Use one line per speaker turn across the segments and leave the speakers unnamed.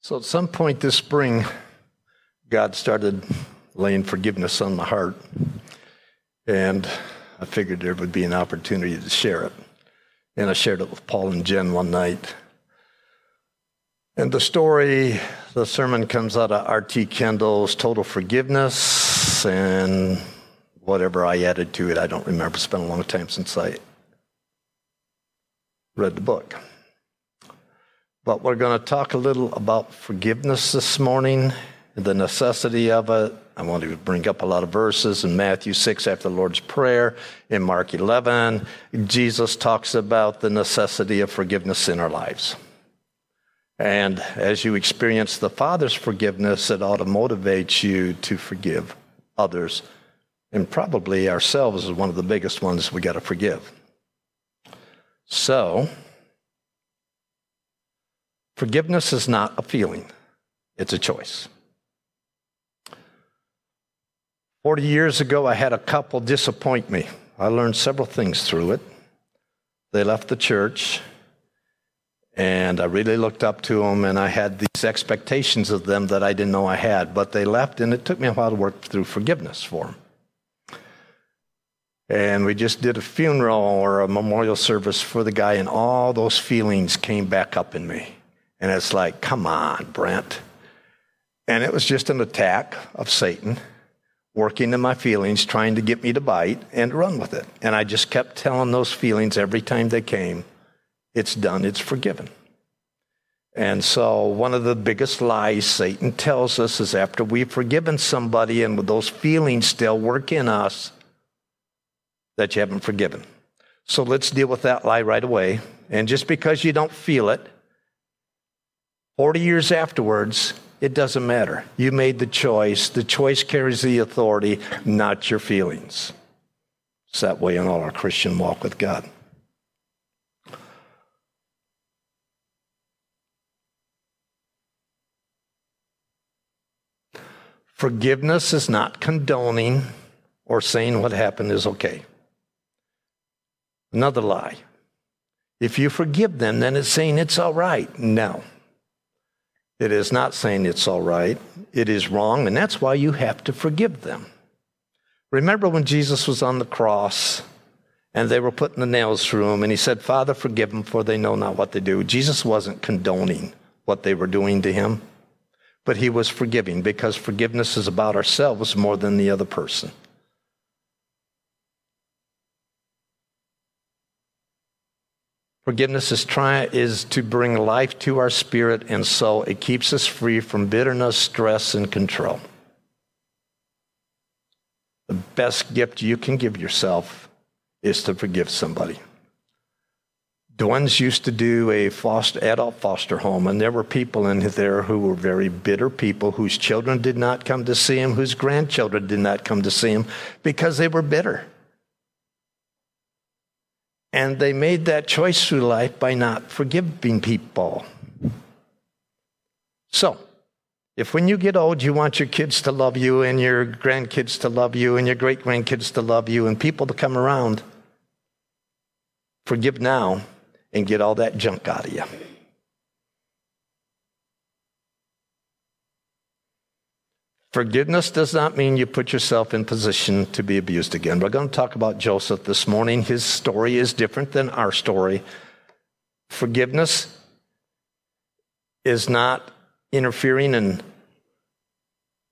So at some point this spring, God started laying forgiveness on my heart. And I figured there would be an opportunity to share it. And I shared it with Paul and Jen one night. And the story, the sermon comes out of R.T. Kendall's Total Forgiveness and whatever I added to it. I don't remember. It's been a long time since I read the book. But we're going to talk a little about forgiveness this morning, the necessity of it. I want to bring up a lot of verses in Matthew 6 after the Lord's Prayer, in Mark 11. Jesus talks about the necessity of forgiveness in our lives. And as you experience the Father's forgiveness, it ought to motivate you to forgive others. And probably ourselves is one of the biggest ones we got to forgive. So, Forgiveness is not a feeling, it's a choice. 40 years ago, I had a couple disappoint me. I learned several things through it. They left the church, and I really looked up to them, and I had these expectations of them that I didn't know I had. But they left, and it took me a while to work through forgiveness for them. And we just did a funeral or a memorial service for the guy, and all those feelings came back up in me. And it's like, come on, Brent. And it was just an attack of Satan working in my feelings, trying to get me to bite and run with it. And I just kept telling those feelings every time they came, it's done, it's forgiven. And so, one of the biggest lies Satan tells us is after we've forgiven somebody and those feelings still work in us, that you haven't forgiven. So, let's deal with that lie right away. And just because you don't feel it, 40 years afterwards, it doesn't matter. You made the choice. The choice carries the authority, not your feelings. It's that way in all our Christian walk with God. Forgiveness is not condoning or saying what happened is okay. Another lie. If you forgive them, then it's saying it's all right. No. It is not saying it's all right. It is wrong, and that's why you have to forgive them. Remember when Jesus was on the cross and they were putting the nails through him, and he said, Father, forgive them, for they know not what they do. Jesus wasn't condoning what they were doing to him, but he was forgiving because forgiveness is about ourselves more than the other person. Forgiveness is, try, is to bring life to our spirit and soul. It keeps us free from bitterness, stress, and control. The best gift you can give yourself is to forgive somebody. Dwens used to do a foster, adult foster home, and there were people in there who were very bitter people whose children did not come to see him, whose grandchildren did not come to see him because they were bitter. And they made that choice through life by not forgiving people. So, if when you get old, you want your kids to love you and your grandkids to love you and your great grandkids to love you and people to come around, forgive now and get all that junk out of you. Forgiveness does not mean you put yourself in position to be abused again. We're going to talk about Joseph this morning. His story is different than our story. Forgiveness is not interfering in,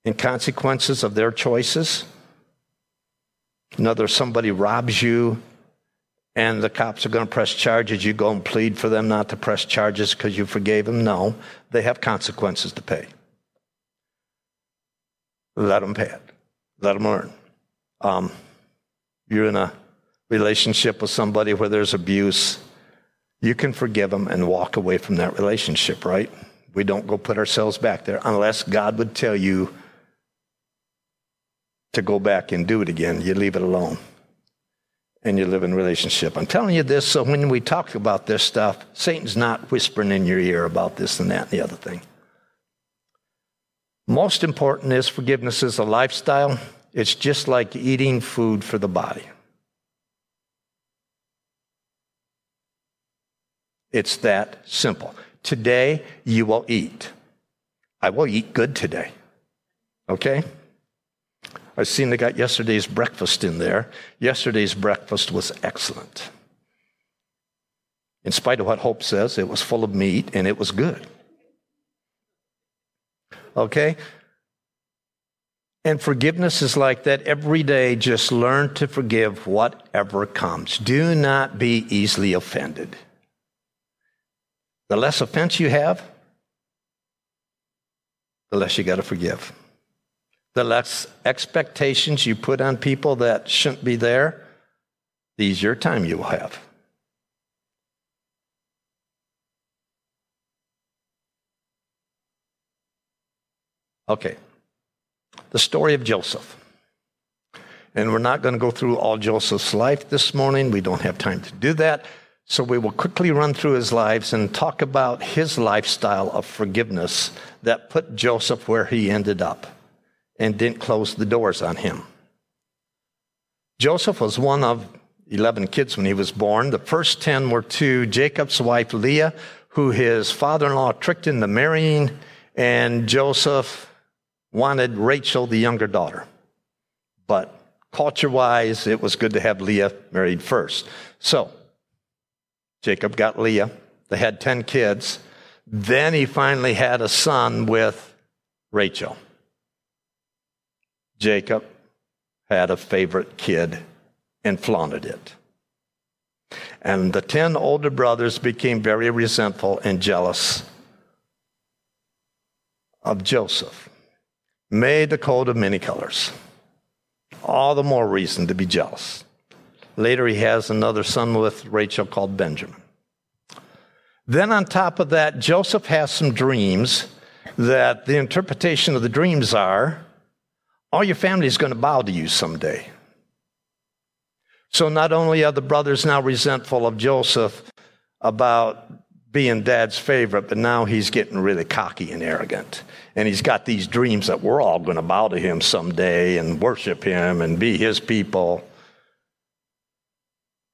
in consequences of their choices. Another, somebody robs you and the cops are going to press charges. You go and plead for them not to press charges because you forgave them. No, they have consequences to pay. Let them it. Let them learn. Um, you're in a relationship with somebody where there's abuse. You can forgive them and walk away from that relationship, right? We don't go put ourselves back there unless God would tell you to go back and do it again. You leave it alone and you live in relationship. I'm telling you this so when we talk about this stuff, Satan's not whispering in your ear about this and that and the other thing. Most important is forgiveness is a lifestyle. It's just like eating food for the body. It's that simple. Today, you will eat. I will eat good today. Okay? I seen they got yesterday's breakfast in there. Yesterday's breakfast was excellent. In spite of what Hope says, it was full of meat and it was good. Okay? And forgiveness is like that every day. Just learn to forgive whatever comes. Do not be easily offended. The less offense you have, the less you got to forgive. The less expectations you put on people that shouldn't be there, the easier time you will have. Okay. The story of Joseph. And we're not going to go through all Joseph's life this morning. We don't have time to do that. So we will quickly run through his lives and talk about his lifestyle of forgiveness that put Joseph where he ended up and didn't close the doors on him. Joseph was one of 11 kids when he was born. The first 10 were to Jacob's wife Leah, who his father in law tricked into marrying, and Joseph wanted Rachel, the younger daughter. But culture wise, it was good to have Leah married first. So, Jacob got Leah. They had 10 kids. Then he finally had a son with Rachel. Jacob had a favorite kid and flaunted it. And the 10 older brothers became very resentful and jealous of Joseph made the coat of many colors. All the more reason to be jealous. Later, he has another son with Rachel called Benjamin. Then, on top of that, Joseph has some dreams that the interpretation of the dreams are all your family is going to bow to you someday. So, not only are the brothers now resentful of Joseph about being dad's favorite, but now he's getting really cocky and arrogant. And he's got these dreams that we're all going to bow to him someday and worship him and be his people.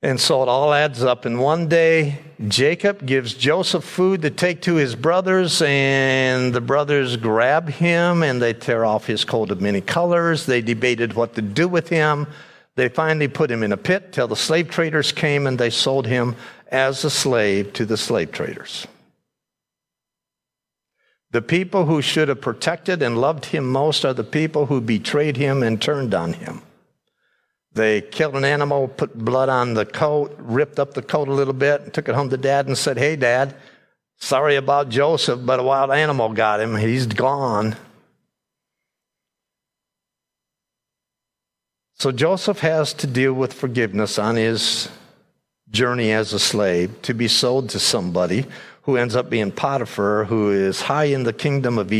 And so it all adds up. And one day, Jacob gives Joseph food to take to his brothers, and the brothers grab him and they tear off his coat of many colors. They debated what to do with him. They finally put him in a pit till the slave traders came and they sold him as a slave to the slave traders. The people who should have protected and loved him most are the people who betrayed him and turned on him. They killed an animal, put blood on the coat, ripped up the coat a little bit, and took it home to dad and said, Hey, dad, sorry about Joseph, but a wild animal got him. He's gone. So Joseph has to deal with forgiveness on his journey as a slave to be sold to somebody who ends up being Potiphar, who is high in the kingdom of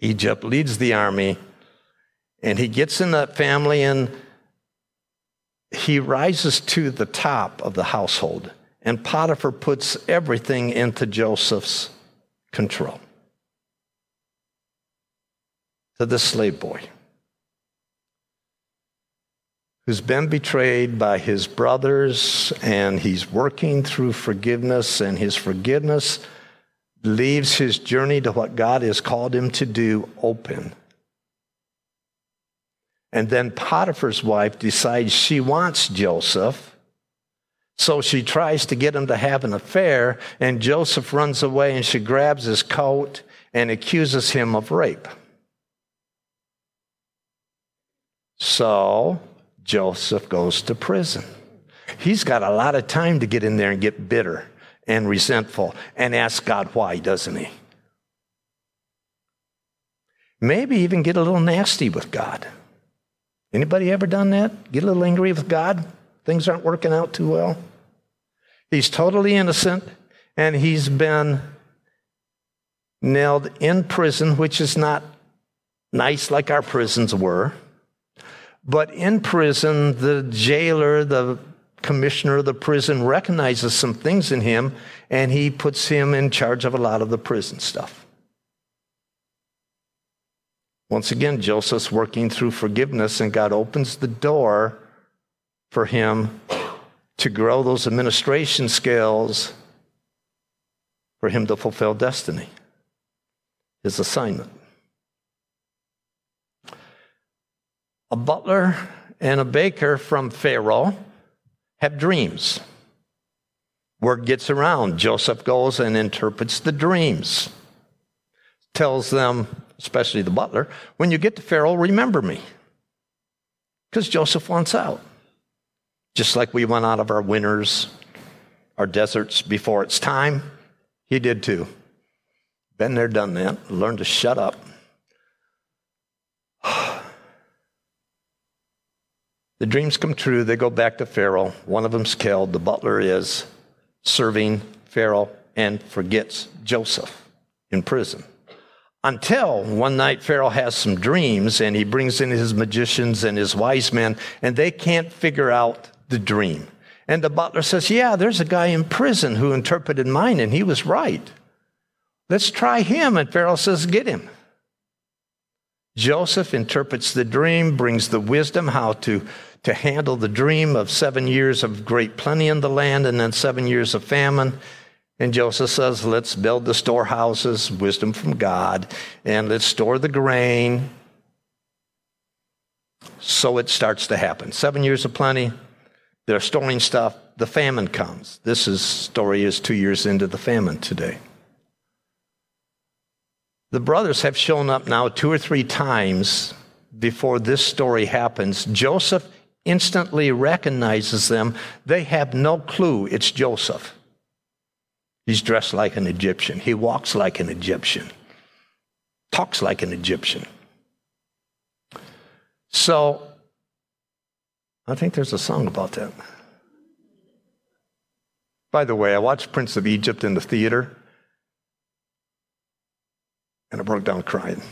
Egypt, leads the army, and he gets in that family and he rises to the top of the household. And Potiphar puts everything into Joseph's control. To the slave boy who's been betrayed by his brothers, and he's working through forgiveness, and his forgiveness leaves his journey to what God has called him to do open. And then Potiphar's wife decides she wants Joseph. So she tries to get him to have an affair, and Joseph runs away and she grabs his coat and accuses him of rape. So Joseph goes to prison. He's got a lot of time to get in there and get bitter and resentful and ask God why, doesn't he? Maybe even get a little nasty with God. Anybody ever done that? Get a little angry with God? Things aren't working out too well. He's totally innocent and he's been nailed in prison, which is not nice like our prisons were. But in prison, the jailer, the commissioner of the prison, recognizes some things in him and he puts him in charge of a lot of the prison stuff. Once again, Joseph's working through forgiveness, and God opens the door for him to grow those administration skills for him to fulfill destiny. his assignment. A butler and a baker from Pharaoh have dreams. Word gets around. Joseph goes and interprets the dreams. Tells them, especially the butler, when you get to Pharaoh, remember me. Because Joseph wants out. Just like we went out of our winters, our deserts before it's time, he did too. Been there, done that. Learned to shut up. The dreams come true. They go back to Pharaoh. One of them's killed. The butler is serving Pharaoh and forgets Joseph in prison. Until one night Pharaoh has some dreams and he brings in his magicians and his wise men, and they can't figure out the dream. And the butler says, Yeah, there's a guy in prison who interpreted mine, and he was right. Let's try him. And Pharaoh says, Get him. Joseph interprets the dream, brings the wisdom how to, to handle the dream of seven years of great plenty in the land and then seven years of famine. And Joseph says, Let's build the storehouses, wisdom from God, and let's store the grain. So it starts to happen. Seven years of plenty, they're storing stuff. The famine comes. This is, story is two years into the famine today. The brothers have shown up now two or three times before this story happens. Joseph instantly recognizes them. They have no clue it's Joseph. He's dressed like an Egyptian, he walks like an Egyptian, talks like an Egyptian. So I think there's a song about that. By the way, I watched Prince of Egypt in the theater, and I broke down crying.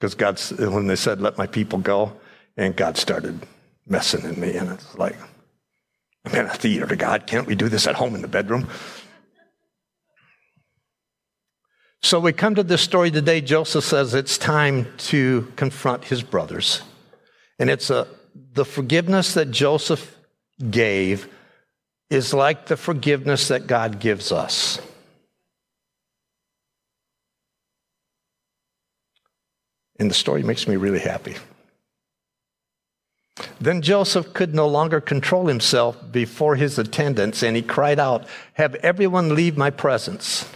Because God, when they said, Let my people go, and God started messing in me, and it's like, I'm in a theater to God. Can't we do this at home in the bedroom? So we come to this story today. Joseph says it's time to confront his brothers. And it's a, the forgiveness that Joseph gave is like the forgiveness that God gives us. The story makes me really happy. Then Joseph could no longer control himself before his attendants, and he cried out, Have everyone leave my presence.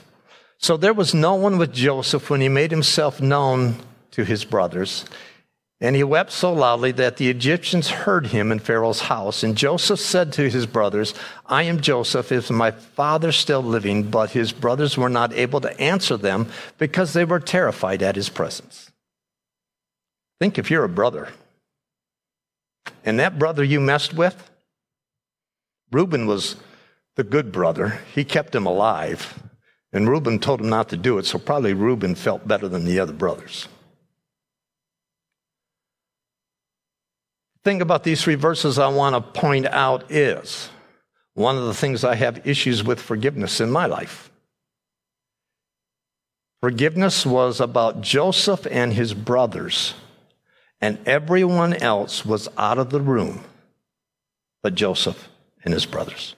So there was no one with Joseph when he made himself known to his brothers. And he wept so loudly that the Egyptians heard him in Pharaoh's house. And Joseph said to his brothers, I am Joseph. Is my father still living? But his brothers were not able to answer them because they were terrified at his presence. Think if you're a brother, and that brother you messed with, Reuben was the good brother. He kept him alive. And Reuben told him not to do it, so probably Reuben felt better than the other brothers. thing about these three verses I want to point out is one of the things I have issues with forgiveness in my life. Forgiveness was about Joseph and his brothers, and everyone else was out of the room but Joseph and his brothers.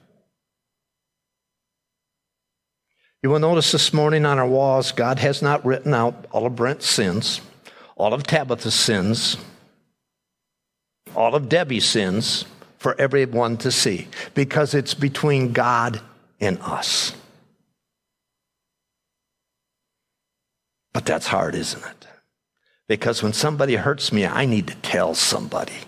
You will notice this morning on our walls, God has not written out all of Brent's sins, all of Tabitha's sins, all of Debbie's sins for everyone to see because it's between God and us. But that's hard, isn't it? Because when somebody hurts me, I need to tell somebody.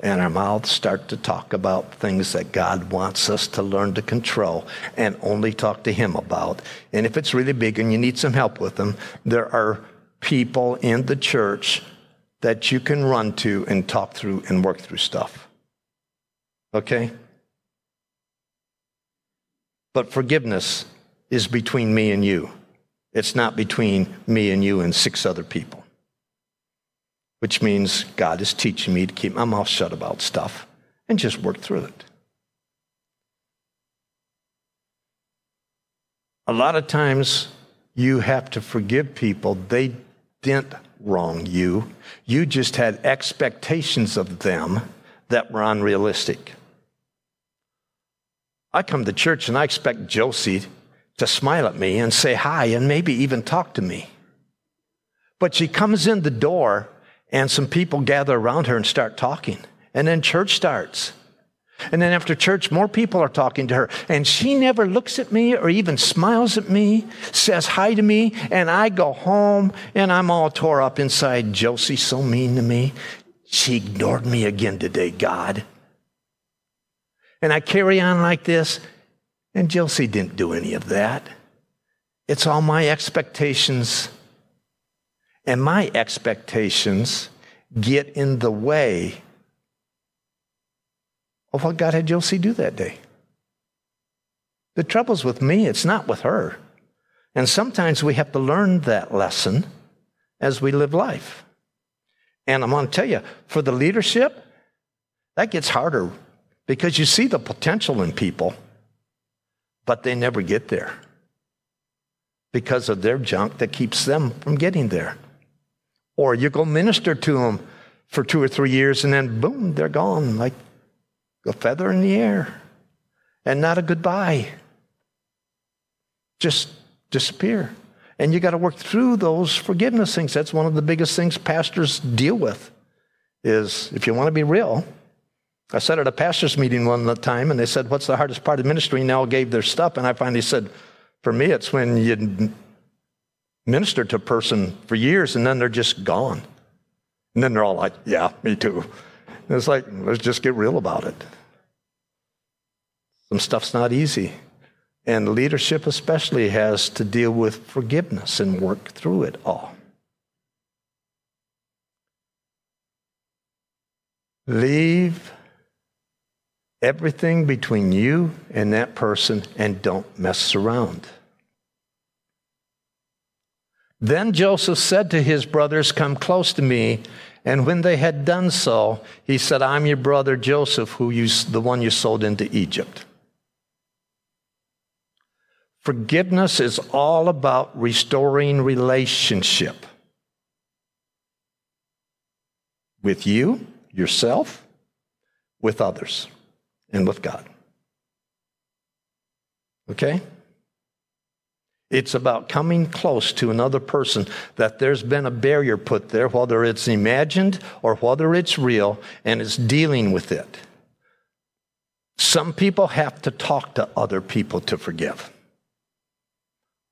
And our mouths start to talk about things that God wants us to learn to control and only talk to Him about. And if it's really big and you need some help with them, there are people in the church that you can run to and talk through and work through stuff. Okay? But forgiveness is between me and you. It's not between me and you and six other people. Which means God is teaching me to keep my mouth shut about stuff and just work through it. A lot of times you have to forgive people. They didn't wrong you. You just had expectations of them that were unrealistic. I come to church and I expect Josie to smile at me and say hi and maybe even talk to me. But she comes in the door and some people gather around her and start talking. And then church starts. And then after church, more people are talking to her. And she never looks at me or even smiles at me, says hi to me. And I go home and I'm all tore up inside. Josie's so mean to me. She ignored me again today, God. And I carry on like this. And Josie didn't do any of that. It's all my expectations. And my expectations get in the way of what God had Josie do that day. The trouble's with me, it's not with her. And sometimes we have to learn that lesson as we live life. And I'm going to tell you, for the leadership, that gets harder because you see the potential in people, but they never get there because of their junk that keeps them from getting there. Or you go minister to them for two or three years and then boom, they're gone like a feather in the air and not a goodbye. Just disappear. And you got to work through those forgiveness things. That's one of the biggest things pastors deal with is if you want to be real. I said at a pastor's meeting one time, and they said, What's the hardest part of ministry? And they all gave their stuff. And I finally said, For me, it's when you minister to a person for years and then they're just gone. And then they're all like, Yeah, me too. And it's like, let's just get real about it. Some stuff's not easy. And leadership, especially, has to deal with forgiveness and work through it all. Leave everything between you and that person and don't mess around. Then Joseph said to his brothers, Come close to me. And when they had done so, he said, I'm your brother Joseph, who you, the one you sold into Egypt. Forgiveness is all about restoring relationship with you, yourself, with others, and with God. Okay? It's about coming close to another person, that there's been a barrier put there, whether it's imagined or whether it's real, and it's dealing with it. Some people have to talk to other people to forgive.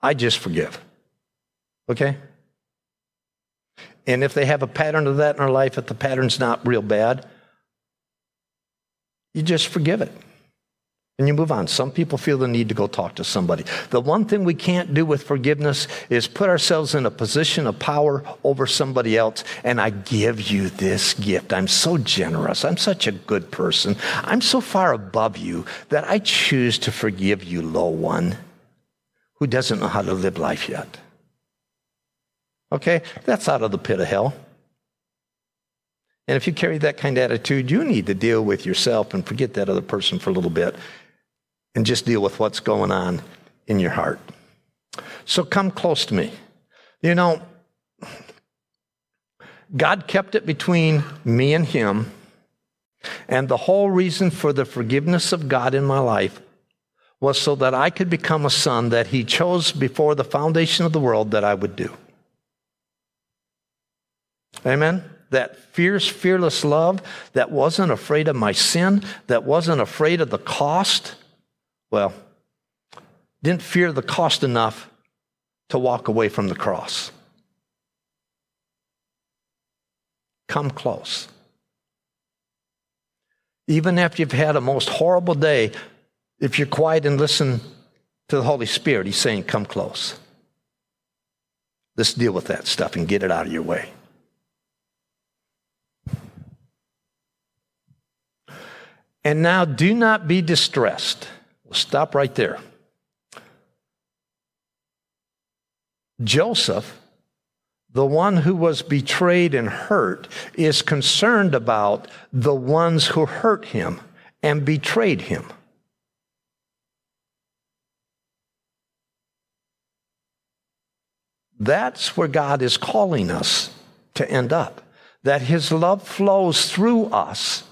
I just forgive. Okay? And if they have a pattern of that in their life, if the pattern's not real bad, you just forgive it and you move on. Some people feel the need to go talk to somebody. The one thing we can't do with forgiveness is put ourselves in a position of power over somebody else. And I give you this gift. I'm so generous. I'm such a good person. I'm so far above you that I choose to forgive you, low one, who doesn't know how to live life yet. Okay? That's out of the pit of hell. And if you carry that kind of attitude, you need to deal with yourself and forget that other person for a little bit and just deal with what's going on in your heart. So come close to me. You know, God kept it between me and him. And the whole reason for the forgiveness of God in my life was so that I could become a son that he chose before the foundation of the world that I would do. Amen? That fierce, fearless love that wasn't afraid of my sin, that wasn't afraid of the cost, well, didn't fear the cost enough to walk away from the cross. Come close. Even after you've had a most horrible day, if you're quiet and listen to the Holy Spirit, He's saying, Come close. Let's deal with that stuff and get it out of your way. And now do not be distressed stop right there. Joseph, the one who was betrayed and hurt, is concerned about the ones who hurt him and betrayed him. That's where God is calling us to end up. That His love flows through us,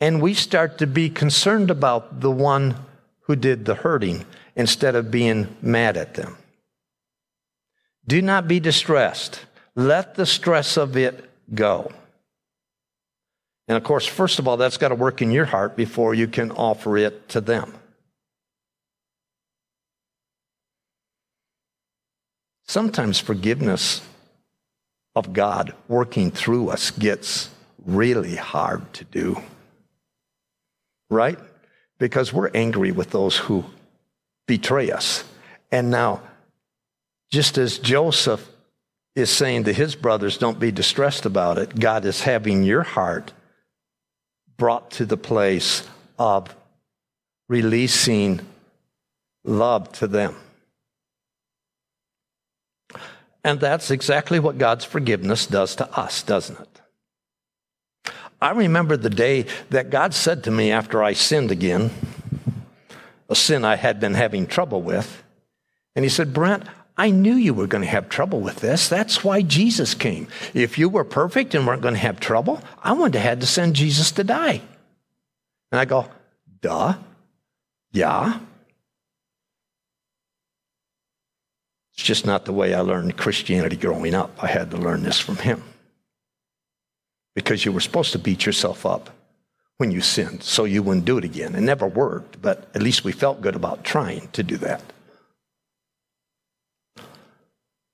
and we start to be concerned about the one who did the hurting instead of being mad at them. Do not be distressed. Let the stress of it go. And of course, first of all, that's got to work in your heart before you can offer it to them. Sometimes forgiveness of God working through us gets really hard to do. Right? Because we're angry with those who betray us. And now, just as Joseph is saying to his brothers, don't be distressed about it, God is having your heart brought to the place of releasing love to them. And that's exactly what God's forgiveness does to us, doesn't it? I remember the day that God said to me after I sinned again, a sin I had been having trouble with, and He said, Brent, I knew you were going to have trouble with this. That's why Jesus came. If you were perfect and weren't going to have trouble, I wouldn't have had to send Jesus to die. And I go, duh, yeah. It's just not the way I learned Christianity growing up. I had to learn this from him. Because you were supposed to beat yourself up when you sinned so you wouldn't do it again. It never worked, but at least we felt good about trying to do that.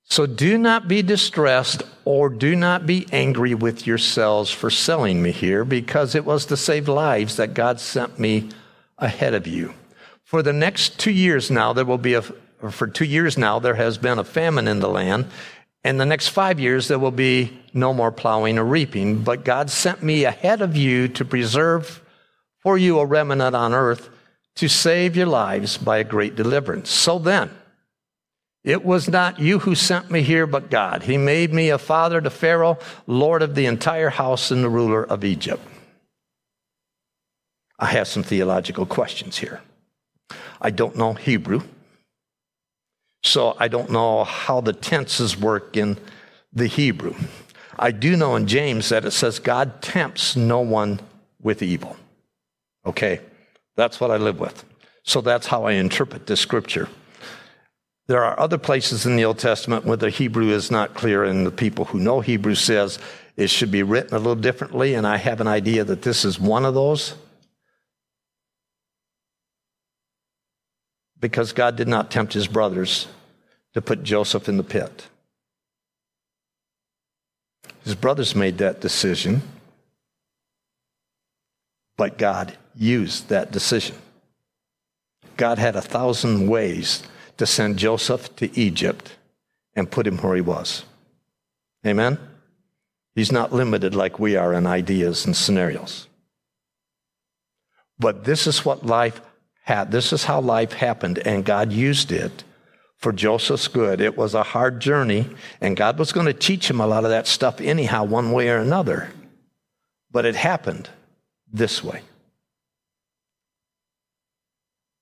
So do not be distressed or do not be angry with yourselves for selling me here, because it was to save lives that God sent me ahead of you. For the next two years now, there will be a for two years now, there has been a famine in the land. And the next five years, there will be no more plowing or reaping. But God sent me ahead of you to preserve for you a remnant on earth to save your lives by a great deliverance. So then, it was not you who sent me here, but God. He made me a father to Pharaoh, Lord of the entire house and the ruler of Egypt. I have some theological questions here. I don't know Hebrew. So I don't know how the tenses work in the Hebrew. I do know in James that it says God tempts no one with evil. Okay, that's what I live with. So that's how I interpret this scripture. There are other places in the Old Testament where the Hebrew is not clear, and the people who know Hebrew says it should be written a little differently, and I have an idea that this is one of those. Because God did not tempt his brothers to put Joseph in the pit. His brothers made that decision, but God used that decision. God had a thousand ways to send Joseph to Egypt and put him where he was. Amen? He's not limited like we are in ideas and scenarios. But this is what life had. This is how life happened, and God used it for Joseph's good. It was a hard journey, and God was going to teach him a lot of that stuff anyhow, one way or another. But it happened this way.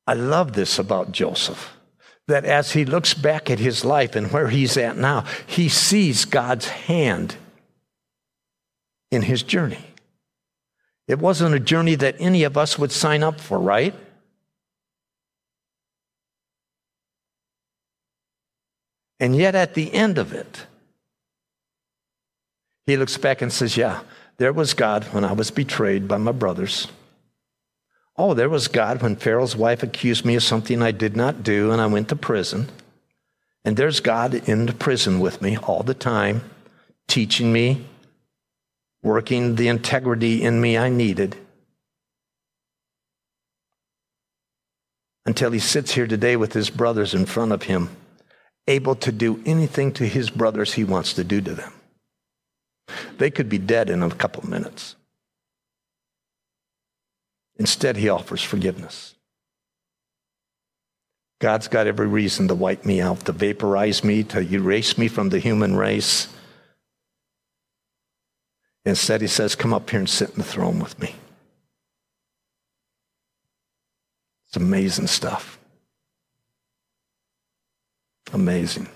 I love this about Joseph that as he looks back at his life and where he's at now, he sees God's hand in his journey. It wasn't a journey that any of us would sign up for, right? And yet, at the end of it, he looks back and says, Yeah, there was God when I was betrayed by my brothers. Oh, there was God when Pharaoh's wife accused me of something I did not do and I went to prison. And there's God in the prison with me all the time, teaching me, working the integrity in me I needed. Until he sits here today with his brothers in front of him able to do anything to his brothers he wants to do to them. They could be dead in a couple of minutes. Instead, he offers forgiveness. God's got every reason to wipe me out, to vaporize me, to erase me from the human race. Instead, he says, Come up here and sit in the throne with me. It's amazing stuff. Amazing.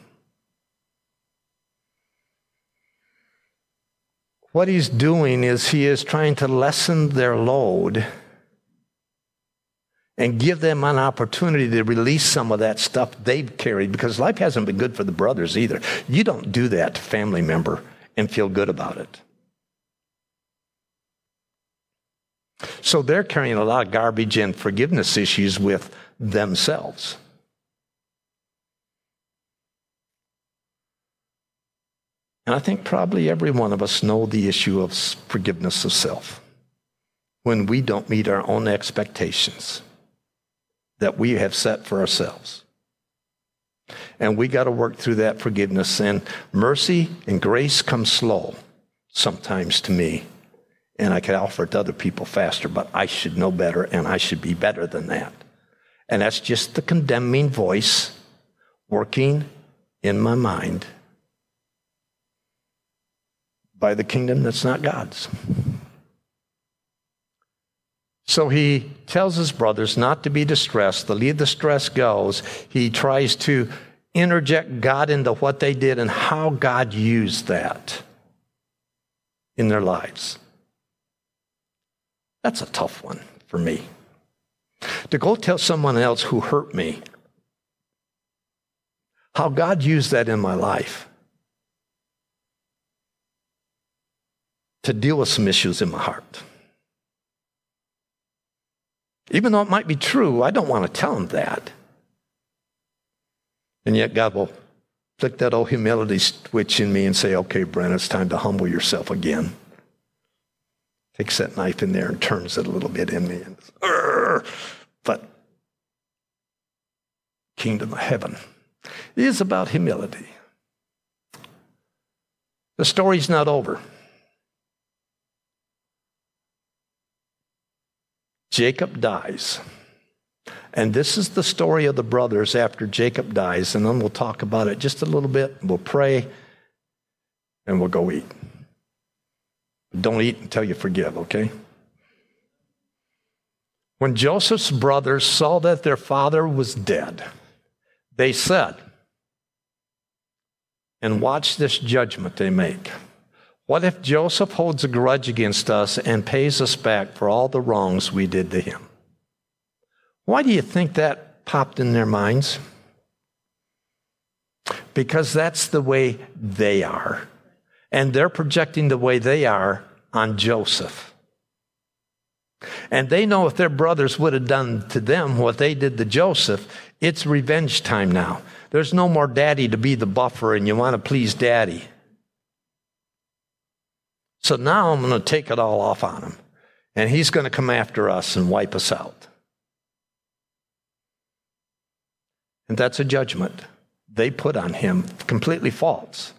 What he's doing is he is trying to lessen their load and give them an opportunity to release some of that stuff they've carried because life hasn't been good for the brothers either. You don't do that to family member and feel good about it. So they're carrying a lot of garbage and forgiveness issues with themselves. And I think probably every one of us know the issue of forgiveness of self when we don't meet our own expectations that we have set for ourselves. And we got to work through that forgiveness. And mercy and grace come slow sometimes to me. And I can offer it to other people faster, but I should know better and I should be better than that. And that's just the condemning voice working in my mind by the kingdom that's not God's. So he tells his brothers not to be distressed. The lead the stress goes. He tries to interject God into what they did and how God used that in their lives. That's a tough one for me. To go tell someone else who hurt me how God used that in my life to deal with some issues in my heart. Even though it might be true, I don't want to tell him that. And yet God will flick that old humility switch in me and say, okay, Brent, it's time to humble yourself again. Takes that knife in there and turns it a little bit in me. And, but kingdom of heaven is about humility. The story's not over. Jacob dies. And this is the story of the brothers after Jacob dies. And then we'll talk about it just a little bit. We'll pray and we'll go eat. Don't eat until you forgive, okay? When Joseph's brothers saw that their father was dead, they said, and watch this judgment they make. What if Joseph holds a grudge against us and pays us back for all the wrongs we did to him? Why do you think that popped in their minds? Because that's the way they are. And they're projecting the way they are on Joseph. And they know if their brothers would have done to them what they did to Joseph, it's revenge time now. There's no more daddy to be the buffer and you want to please daddy. So now I'm going to take it all off on him. And he's going to come after us and wipe us out. And that's a judgment they put on him, completely false.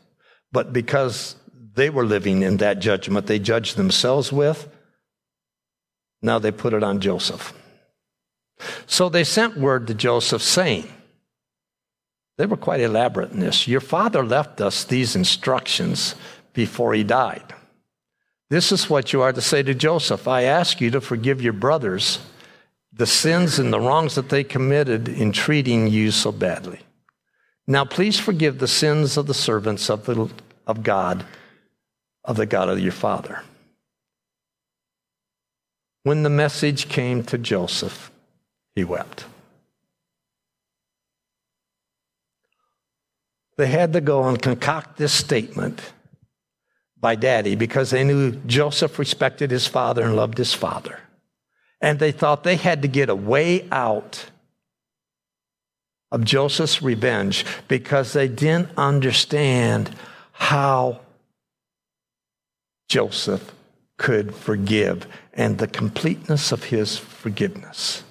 But because they were living in that judgment they judged themselves with, now they put it on Joseph. So they sent word to Joseph saying, they were quite elaborate in this. Your father left us these instructions before he died. This is what you are to say to Joseph I ask you to forgive your brothers the sins and the wrongs that they committed in treating you so badly. Now, please forgive the sins of the servants of, the, of God, of the God of your father. When the message came to Joseph, he wept. They had to go and concoct this statement by daddy because they knew Joseph respected his father and loved his father. And they thought they had to get a way out of Joseph's revenge because they didn't understand how Joseph could forgive and the completeness of his forgiveness.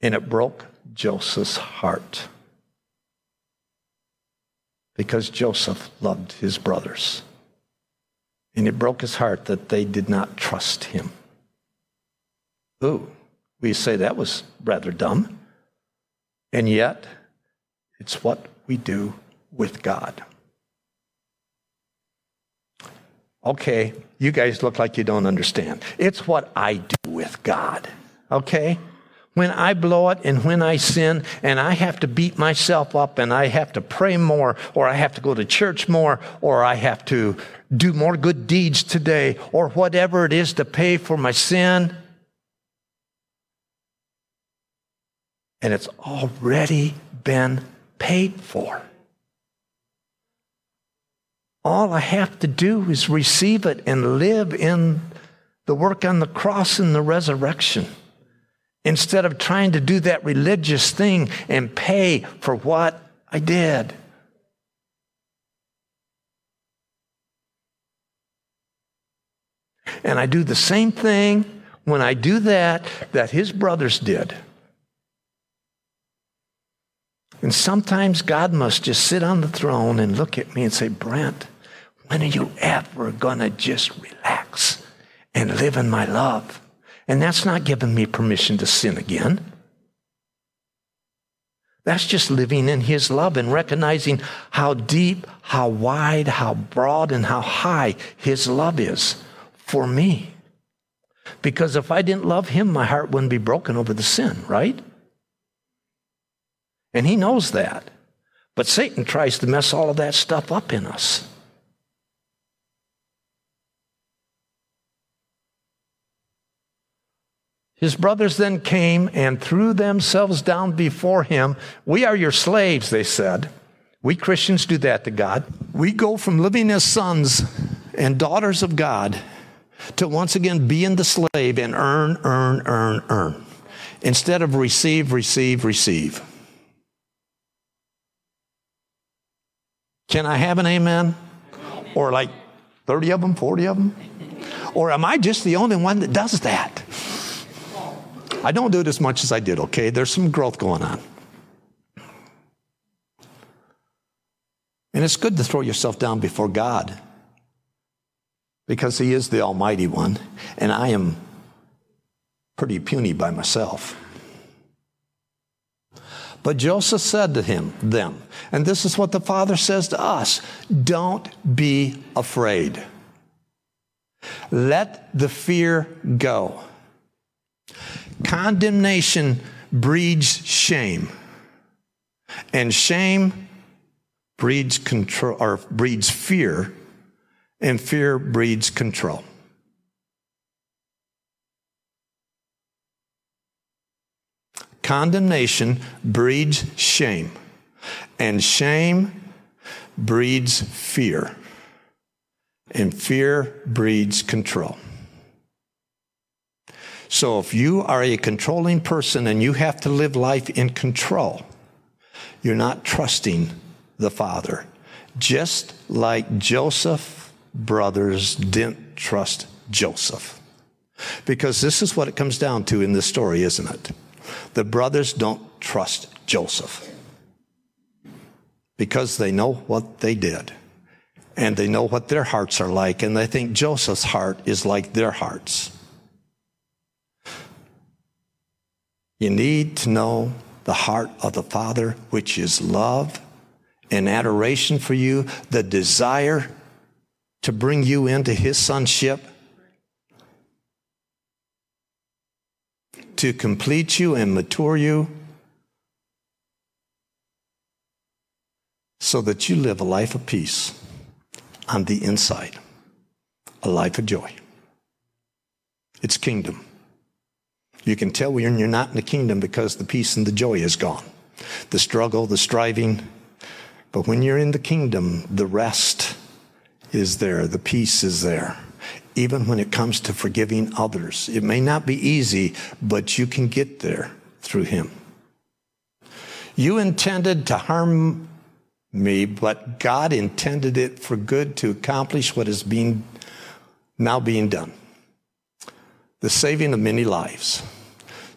And it broke Joseph's heart because Joseph loved his brothers. And it broke his heart that they did not trust him. Ooh, we say that was rather dumb. And yet, it's what we do with God. Okay, you guys look like you don't understand. It's what I do with God. Okay? When I blow it and when I sin and I have to beat myself up and I have to pray more or I have to go to church more or I have to do more good deeds today or whatever it is to pay for my sin, and it's already been paid for. All I have to do is receive it and live in the work on the cross and the resurrection instead of trying to do that religious thing and pay for what I did. And I do the same thing when I do that that his brothers did. And sometimes God must just sit on the throne and look at me and say, Brent, when are you ever going to just relax and live in my love? And that's not giving me permission to sin again. That's just living in His love and recognizing how deep, how wide, how broad, and how high His love is for me. Because if I didn't love Him, my heart wouldn't be broken over the sin, right? And He knows that. But Satan tries to mess all of that stuff up in us. His brothers then came and threw themselves down before him. We are your slaves, they said. We Christians do that to God. We go from living as sons and daughters of God to once again being the slave and earn, earn, earn, earn. Instead of receive, receive, receive. Can I have an amen? Or like 30 of them, 40 of them? Or am I just the only one that does that? I don't do it as much as I did, okay? There's some growth going on. And it's good to throw yourself down before God because He is the Almighty One, and I am pretty puny by myself. But Joseph said to him, them, and this is what the Father says to us don't be afraid. Let the fear go. Condemnation breeds shame, and shame breeds control or breeds fear, and fear breeds control. Condemnation breeds shame, and shame breeds fear, and fear breeds control. So if you are a controlling person and you have to live life in control, you're not trusting the Father. Just like Joseph brothers didn't trust Joseph. Because this is what it comes down to in this story, isn't it? The brothers don't trust Joseph because they know what they did and they know what their hearts are like, and they think Joseph's heart is like their hearts. You need to know the heart of the Father, which is love and adoration for you, the desire to bring you into His sonship, to complete you and mature you, so that you live a life of peace on the inside, a life of joy. It's kingdom. You can tell when you're not in the kingdom because the peace and the joy is gone. The struggle, the striving. But when you're in the kingdom, the rest is there, the peace is there. Even when it comes to forgiving others, it may not be easy, but you can get there through Him. You intended to harm me, but God intended it for good to accomplish what is being now being done the saving of many lives.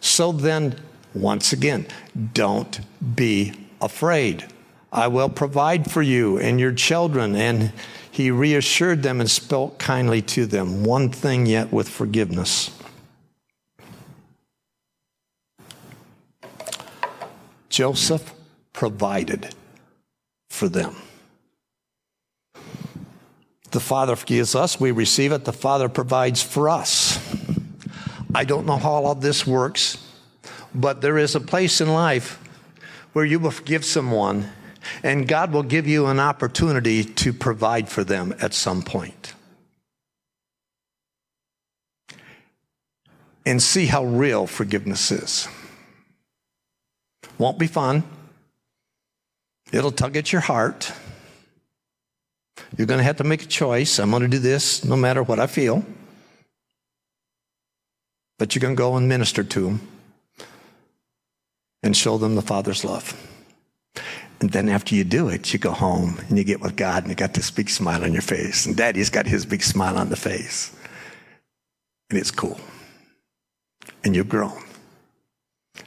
So then, once again, don't be afraid. I will provide for you and your children. And he reassured them and spoke kindly to them. One thing yet with forgiveness. Joseph provided for them. The Father forgives us, we receive it, the Father provides for us. I don't know how all this works, but there is a place in life where you will forgive someone and God will give you an opportunity to provide for them at some point. And see how real forgiveness is. Won't be fun. It'll tug at your heart. You're going to have to make a choice. I'm going to do this no matter what I feel. But going to go and minister to them and show them the Father's love. And then after you do it, you go home and you get with God and you got this big smile on your face. And daddy's got his big smile on the face. And it's cool. And you've grown.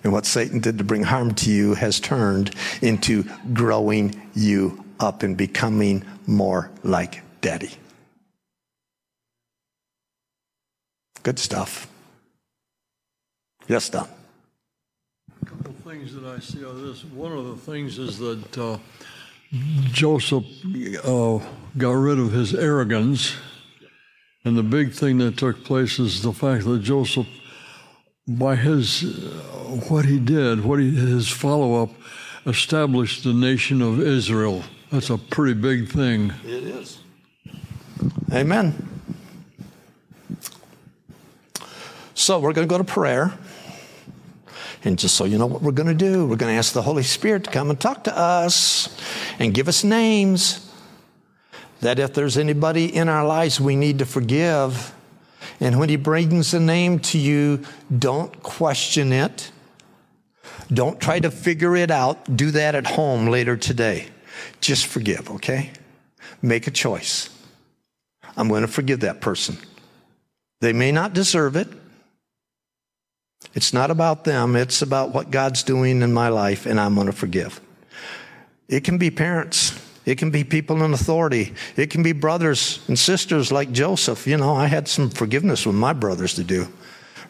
And what Satan did to bring harm to you has turned into growing you up and becoming more like daddy. Good stuff. Yes, Don A couple
things that I see on this, one of the things is that uh, Joseph uh, got rid of his arrogance. And the big thing that took place is the fact that Joseph, by his, uh, what he did, what he, his follow up, established the nation of Israel. That's a pretty big thing.
It is. Amen. So we're going to go to prayer. And just so you know what we're going to do, we're going to ask the Holy Spirit to come and talk to us and give us names. That if there's anybody in our lives we need to forgive, and when He brings a name to you, don't question it. Don't try to figure it out. Do that at home later today. Just forgive, okay? Make a choice. I'm going to forgive that person. They may not deserve it. It's not about them, it's about what God's doing in my life, and I'm going to forgive. It can be parents. It can be people in authority. It can be brothers and sisters like Joseph. You know, I had some forgiveness with my brothers to do.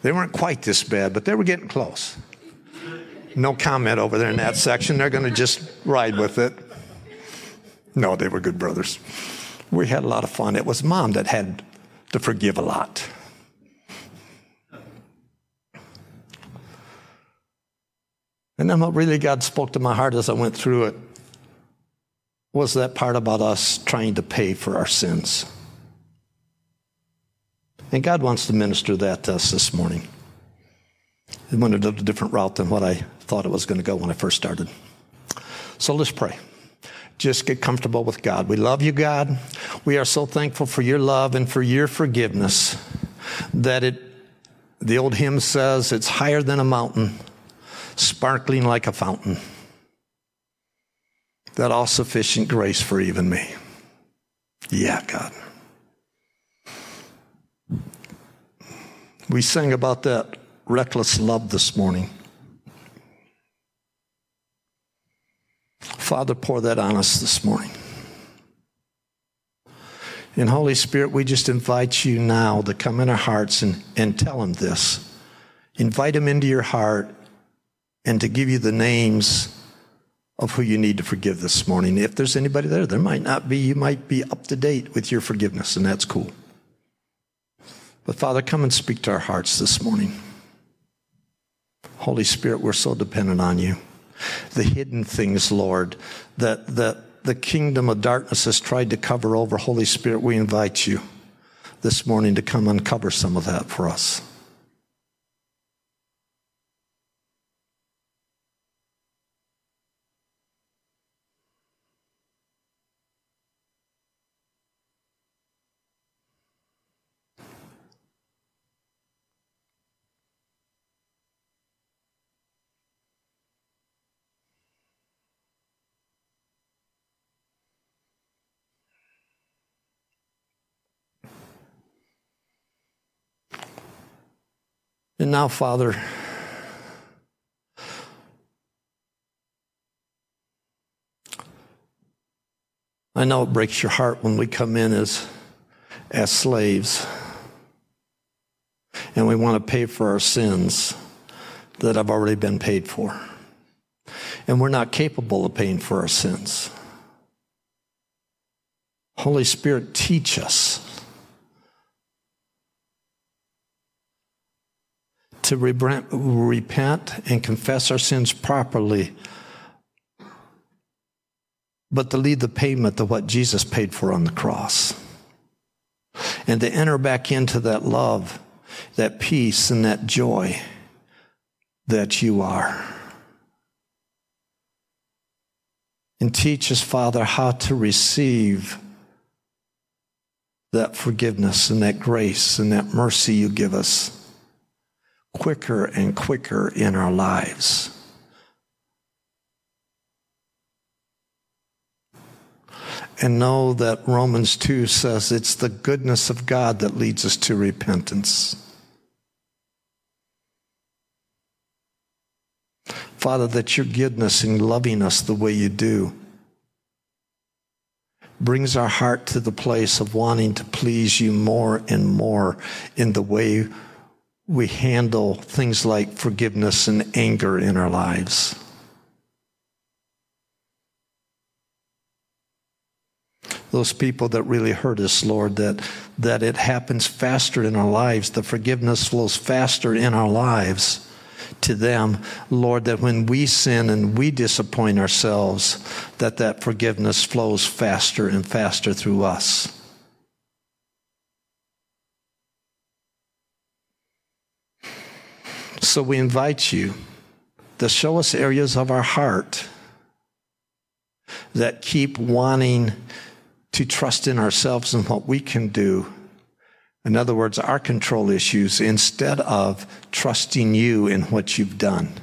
They weren't quite this bad, but they were getting close. No comment over there in that section. They're going to just ride with it. No, they were good brothers. We had a lot of fun. It was mom that had to forgive a lot. And then what really God spoke to my heart as I went through it was that part about us trying to pay for our sins. And God wants to minister that to us this morning. It went a little different route than what I thought it was going to go when I first started. So let's pray. Just get comfortable with God. We love you, God. We are so thankful for your love and for your forgiveness that it, the old hymn says, it's higher than a mountain sparkling like a fountain. That all sufficient grace for even me. Yeah, God. We sang about that reckless love this morning. Father, pour that on us this morning. And Holy Spirit, we just invite you now to come in our hearts and, and tell him this. Invite him into your heart and to give you the names of who you need to forgive this morning. If there's anybody there, there might not be. You might be up to date with your forgiveness, and that's cool. But Father, come and speak to our hearts this morning. Holy Spirit, we're so dependent on you. The hidden things, Lord, that, that the kingdom of darkness has tried to cover over. Holy Spirit, we invite you this morning to come uncover some of that for us. Now, Father, I know it breaks your heart when we come in as, as slaves and we want to pay for our sins that have already been paid for. And we're not capable of paying for our sins. Holy Spirit, teach us to repent and confess our sins properly, but to lead the payment to what Jesus paid for on the cross. And to enter back into that love, that peace, and that joy that you are. And teach us, Father, how to receive that forgiveness and that grace and that mercy you give us quicker and quicker in our lives. And know that Romans 2 says it's the goodness of God that leads us to repentance. Father, that your goodness in loving us the way you do brings our heart to the place of wanting to please you more and more in the way we handle things like forgiveness and anger in our lives. Those people that really hurt us, Lord, that, that it happens faster in our lives, the forgiveness flows faster in our lives to them, Lord, that when we sin and we disappoint ourselves, that that forgiveness flows faster and faster through us. So we invite you to show us areas of our heart that keep wanting to trust in ourselves and what we can do in other words, our control issues instead of trusting you in what you've done.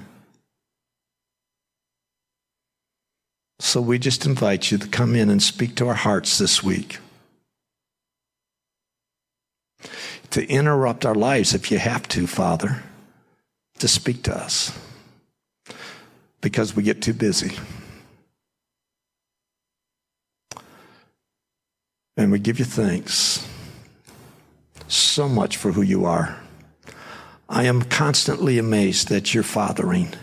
So we just invite you to come in and speak to our hearts this week. To interrupt our lives if you have to, Father, to speak to us because we get too busy. And we give you thanks so much for who you are. I am constantly amazed at your fathering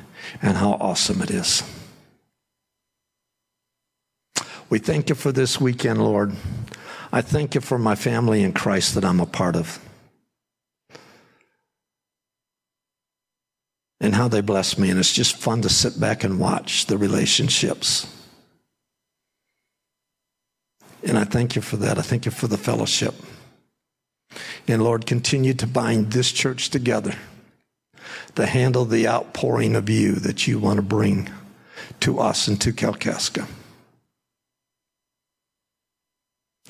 and how awesome it is. We thank you for this weekend, Lord. I thank you for my family in Christ that I'm a part of. And how they bless me. And it's just fun to sit back and watch the relationships. And I thank you for that. I thank you for the fellowship. And Lord, continue to bind this church together to handle the outpouring of you that you want to bring to us and to Kalkaska.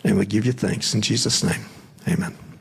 And we give you thanks in Jesus' name. Amen.